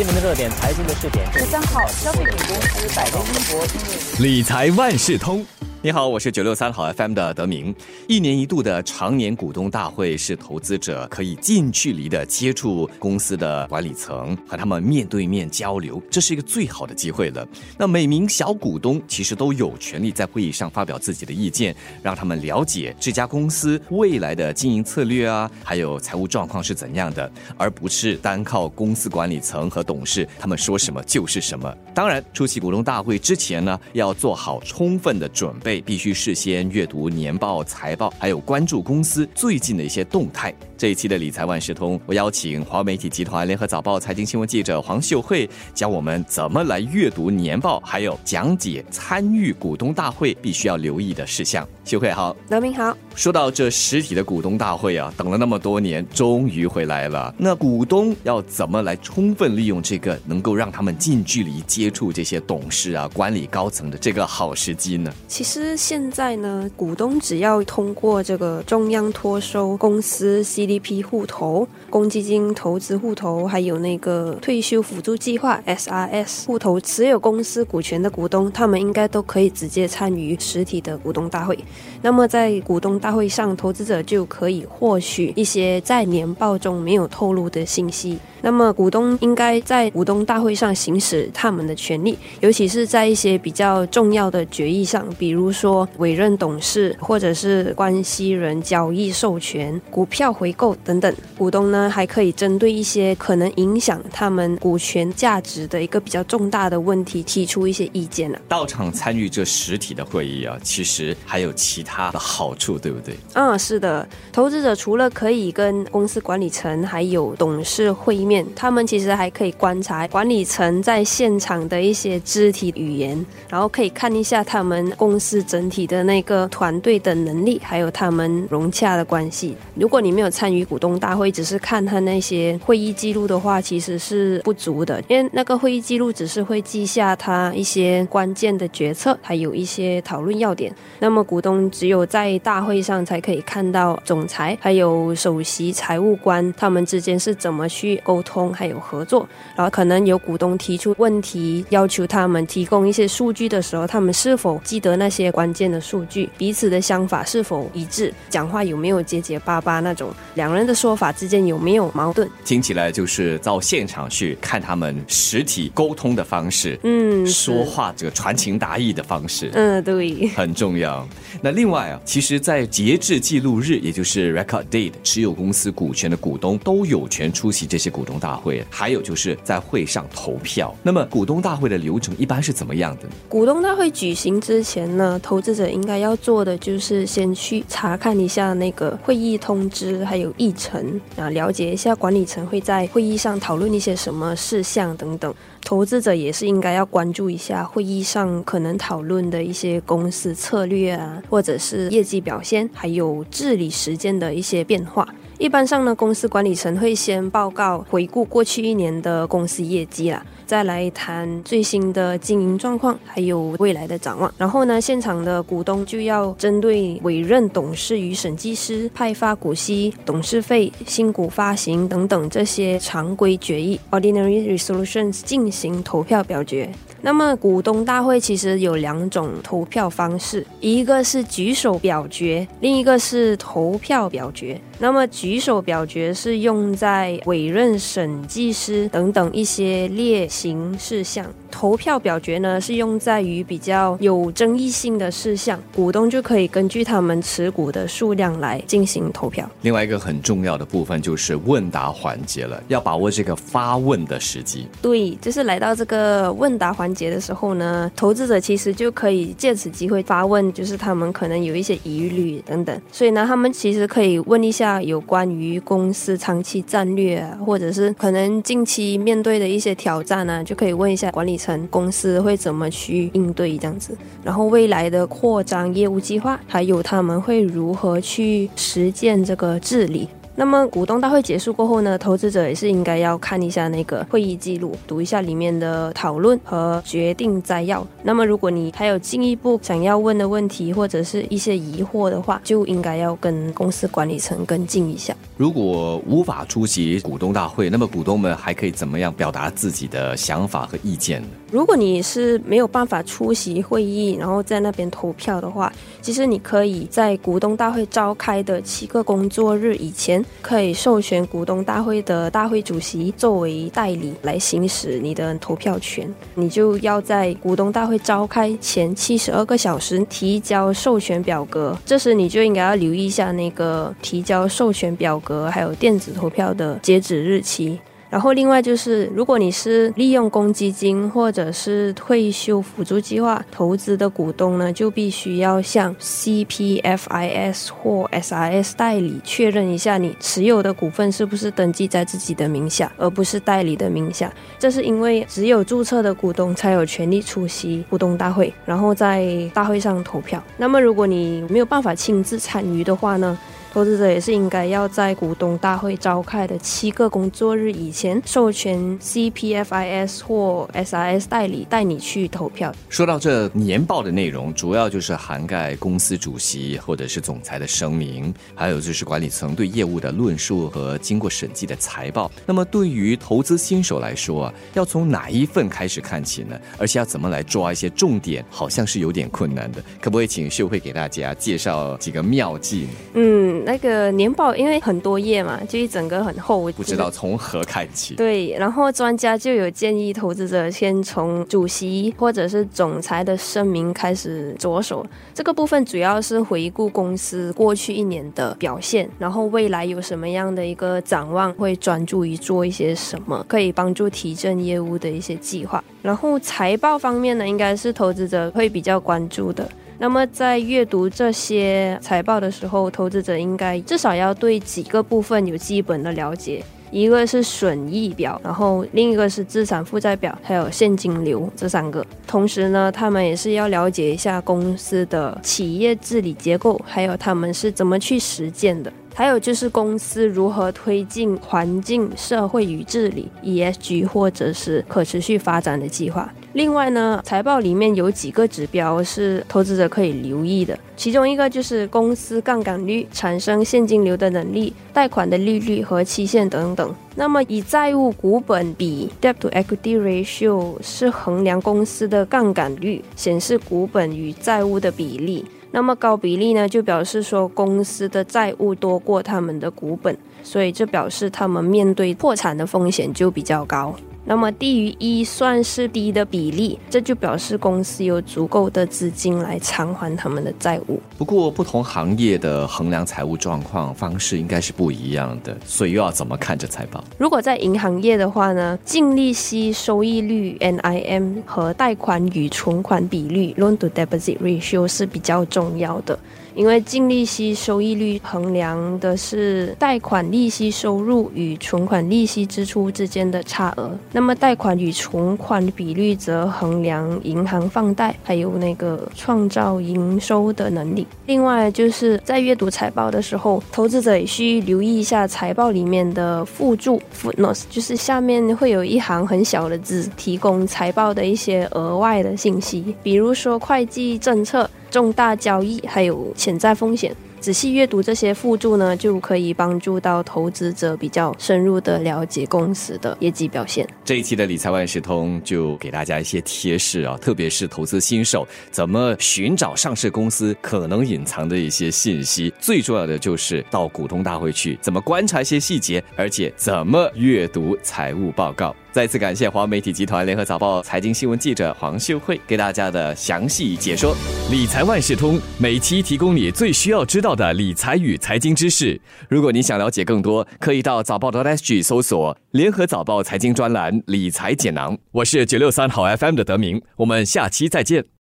新闻的热点，财经的视点。十三号，消费品公司百威英博理财万事通。你好，我是九六三好 FM 的德明。一年一度的常年股东大会是投资者可以近距离的接触公司的管理层，和他们面对面交流，这是一个最好的机会了。那每名小股东其实都有权利在会议上发表自己的意见，让他们了解这家公司未来的经营策略啊，还有财务状况是怎样的，而不是单靠公司管理层和董事他们说什么就是什么。当然，出席股东大会之前呢，要做好充分的准备。必须事先阅读年报、财报，还有关注公司最近的一些动态。这一期的理财万事通，我邀请华媒体集团联合早报财经新闻记者黄秀慧，教我们怎么来阅读年报，还有讲解参与股东大会必须要留意的事项。秀慧好，德明好。说到这实体的股东大会啊，等了那么多年，终于回来了。那股东要怎么来充分利用这个能够让他们近距离接触这些董事啊、管理高层的这个好时机呢？其实现在呢，股东只要通过这个中央托收公司 C。D P 户头、公积金投资户头，还有那个退休辅助计划 S R S 户头持有公司股权的股东，他们应该都可以直接参与实体的股东大会。那么在股东大会上，投资者就可以获取一些在年报中没有透露的信息。那么股东应该在股东大会上行使他们的权利，尤其是在一些比较重要的决议上，比如说委任董事或者是关系人交易授权、股票回购等等。股东呢还可以针对一些可能影响他们股权价值的一个比较重大的问题提出一些意见啊。到场参与这实体的会议啊，其实还有其他的好处，对不对？嗯，是的。投资者除了可以跟公司管理层还有董事会。面，他们其实还可以观察管理层在现场的一些肢体语言，然后可以看一下他们公司整体的那个团队的能力，还有他们融洽的关系。如果你没有参与股东大会，只是看他那些会议记录的话，其实是不足的，因为那个会议记录只是会记下他一些关键的决策，还有一些讨论要点。那么股东只有在大会上才可以看到总裁还有首席财务官他们之间是怎么去。沟通还有合作，然后可能有股东提出问题，要求他们提供一些数据的时候，他们是否记得那些关键的数据？彼此的想法是否一致？讲话有没有结结巴巴那种？两人的说法之间有没有矛盾？听起来就是到现场去看他们实体沟通的方式，嗯，说话这个传情达意的方式，嗯，对，很重要。那另外啊，其实，在截至记录日，也就是 record date，持有公司股权的股东都有权出席这些股。东大会，还有就是在会上投票。那么股东大会的流程一般是怎么样的？股东大会举行之前呢，投资者应该要做的就是先去查看一下那个会议通知，还有有议程啊，了解一下管理层会在会议上讨论一些什么事项等等。投资者也是应该要关注一下会议上可能讨论的一些公司策略啊，或者是业绩表现，还有治理时间的一些变化。一般上呢，公司管理层会先报告回顾过去一年的公司业绩啦，再来谈最新的经营状况，还有未来的展望。然后呢，现场的股东就要针对委任董事与审计师、派发股息、董事费、新股发行等等这些常规决议 （ordinary resolutions） 进行投票表决。那么股东大会其实有两种投票方式，一个是举手表决，另一个是投票表决。那么举手表决是用在委任审计师等等一些列行事项，投票表决呢是用在于比较有争议性的事项，股东就可以根据他们持股的数量来进行投票。另外一个很重要的部分就是问答环节了，要把握这个发问的时机。对，就是来到这个问答环节的时候呢，投资者其实就可以借此机会发问，就是他们可能有一些疑虑等等，所以呢，他们其实可以问一下。有关于公司长期战略啊，或者是可能近期面对的一些挑战呢，就可以问一下管理公司会怎么去应对这样子。然后未来的扩张业务计划，还有他们会如何去实践这个治理。那么股东大会结束过后呢，投资者也是应该要看一下那个会议记录，读一下里面的讨论和决定摘要。那么如果你还有进一步想要问的问题或者是一些疑惑的话，就应该要跟公司管理层跟进一下。如果无法出席股东大会，那么股东们还可以怎么样表达自己的想法和意见呢？如果你是没有办法出席会议，然后在那边投票的话，其实你可以在股东大会召开的七个工作日以前，可以授权股东大会的大会主席作为代理来行使你的投票权。你就要在股东大会召开前七十二个小时提交授权表格，这时你就应该要留意一下那个提交授权表格还有电子投票的截止日期。然后另外就是，如果你是利用公积金或者是退休辅助计划投资的股东呢，就必须要向 CPFIS 或 SIS 代理确认一下你持有的股份是不是登记在自己的名下，而不是代理的名下。这是因为只有注册的股东才有权利出席股东大会，然后在大会上投票。那么如果你没有办法亲自参与的话呢？投资者也是应该要在股东大会召开的七个工作日以前授权 CPFIS 或 SIS 代理带你去投票。说到这年报的内容，主要就是涵盖公司主席或者是总裁的声明，还有就是管理层对业务的论述和经过审计的财报。那么对于投资新手来说啊，要从哪一份开始看起呢？而且要怎么来抓一些重点，好像是有点困难的。可不可以请秀慧给大家介绍几个妙计呢？嗯。那个年报因为很多页嘛，就一整个很厚，不知道从何看起。对，然后专家就有建议投资者先从主席或者是总裁的声明开始着手。这个部分主要是回顾公司过去一年的表现，然后未来有什么样的一个展望，会专注于做一些什么，可以帮助提振业务的一些计划。然后财报方面呢，应该是投资者会比较关注的。那么在阅读这些财报的时候，投资者应该至少要对几个部分有基本的了解，一个是损益表，然后另一个是资产负债表，还有现金流这三个。同时呢，他们也是要了解一下公司的企业治理结构，还有他们是怎么去实践的。还有就是公司如何推进环境、社会与治理 （ESG） 或者是可持续发展的计划。另外呢，财报里面有几个指标是投资者可以留意的，其中一个就是公司杠杆率、产生现金流的能力、贷款的利率和期限等等。那么以债务股本比 （debt to equity ratio） 是衡量公司的杠杆率，显示股本与债务的比例。那么高比例呢，就表示说公司的债务多过他们的股本，所以这表示他们面对破产的风险就比较高。那么低于一算是低的比例，这就表示公司有足够的资金来偿还他们的债务。不过不同行业的衡量财务状况方式应该是不一样的，所以又要怎么看着财报？如果在银行业的话呢，净利息收益率 （NIM） 和贷款与存款比率 （Loan to Deposit Ratio） 是比较重要的。因为净利息收益率衡量的是贷款利息收入与存款利息支出之间的差额，那么贷款与存款比率则衡量银行放贷还有那个创造营收的能力。另外，就是在阅读财报的时候，投资者也需留意一下财报里面的附注 （footnotes），就是下面会有一行很小的字，提供财报的一些额外的信息，比如说会计政策。重大交易还有潜在风险。仔细阅读这些附注呢，就可以帮助到投资者比较深入的了解公司的业绩表现。这一期的理财万事通就给大家一些贴士啊，特别是投资新手怎么寻找上市公司可能隐藏的一些信息。最重要的就是到股东大会去，怎么观察一些细节，而且怎么阅读财务报告。再次感谢华媒体集团联合早报财经新闻记者黄秀慧给大家的详细解说。理财万事通每期提供你最需要知道。的理财与财经知识，如果你想了解更多，可以到早报的 SG 搜索联合早报财经专栏理财解囊。我是九六三好 FM 的德明，我们下期再见。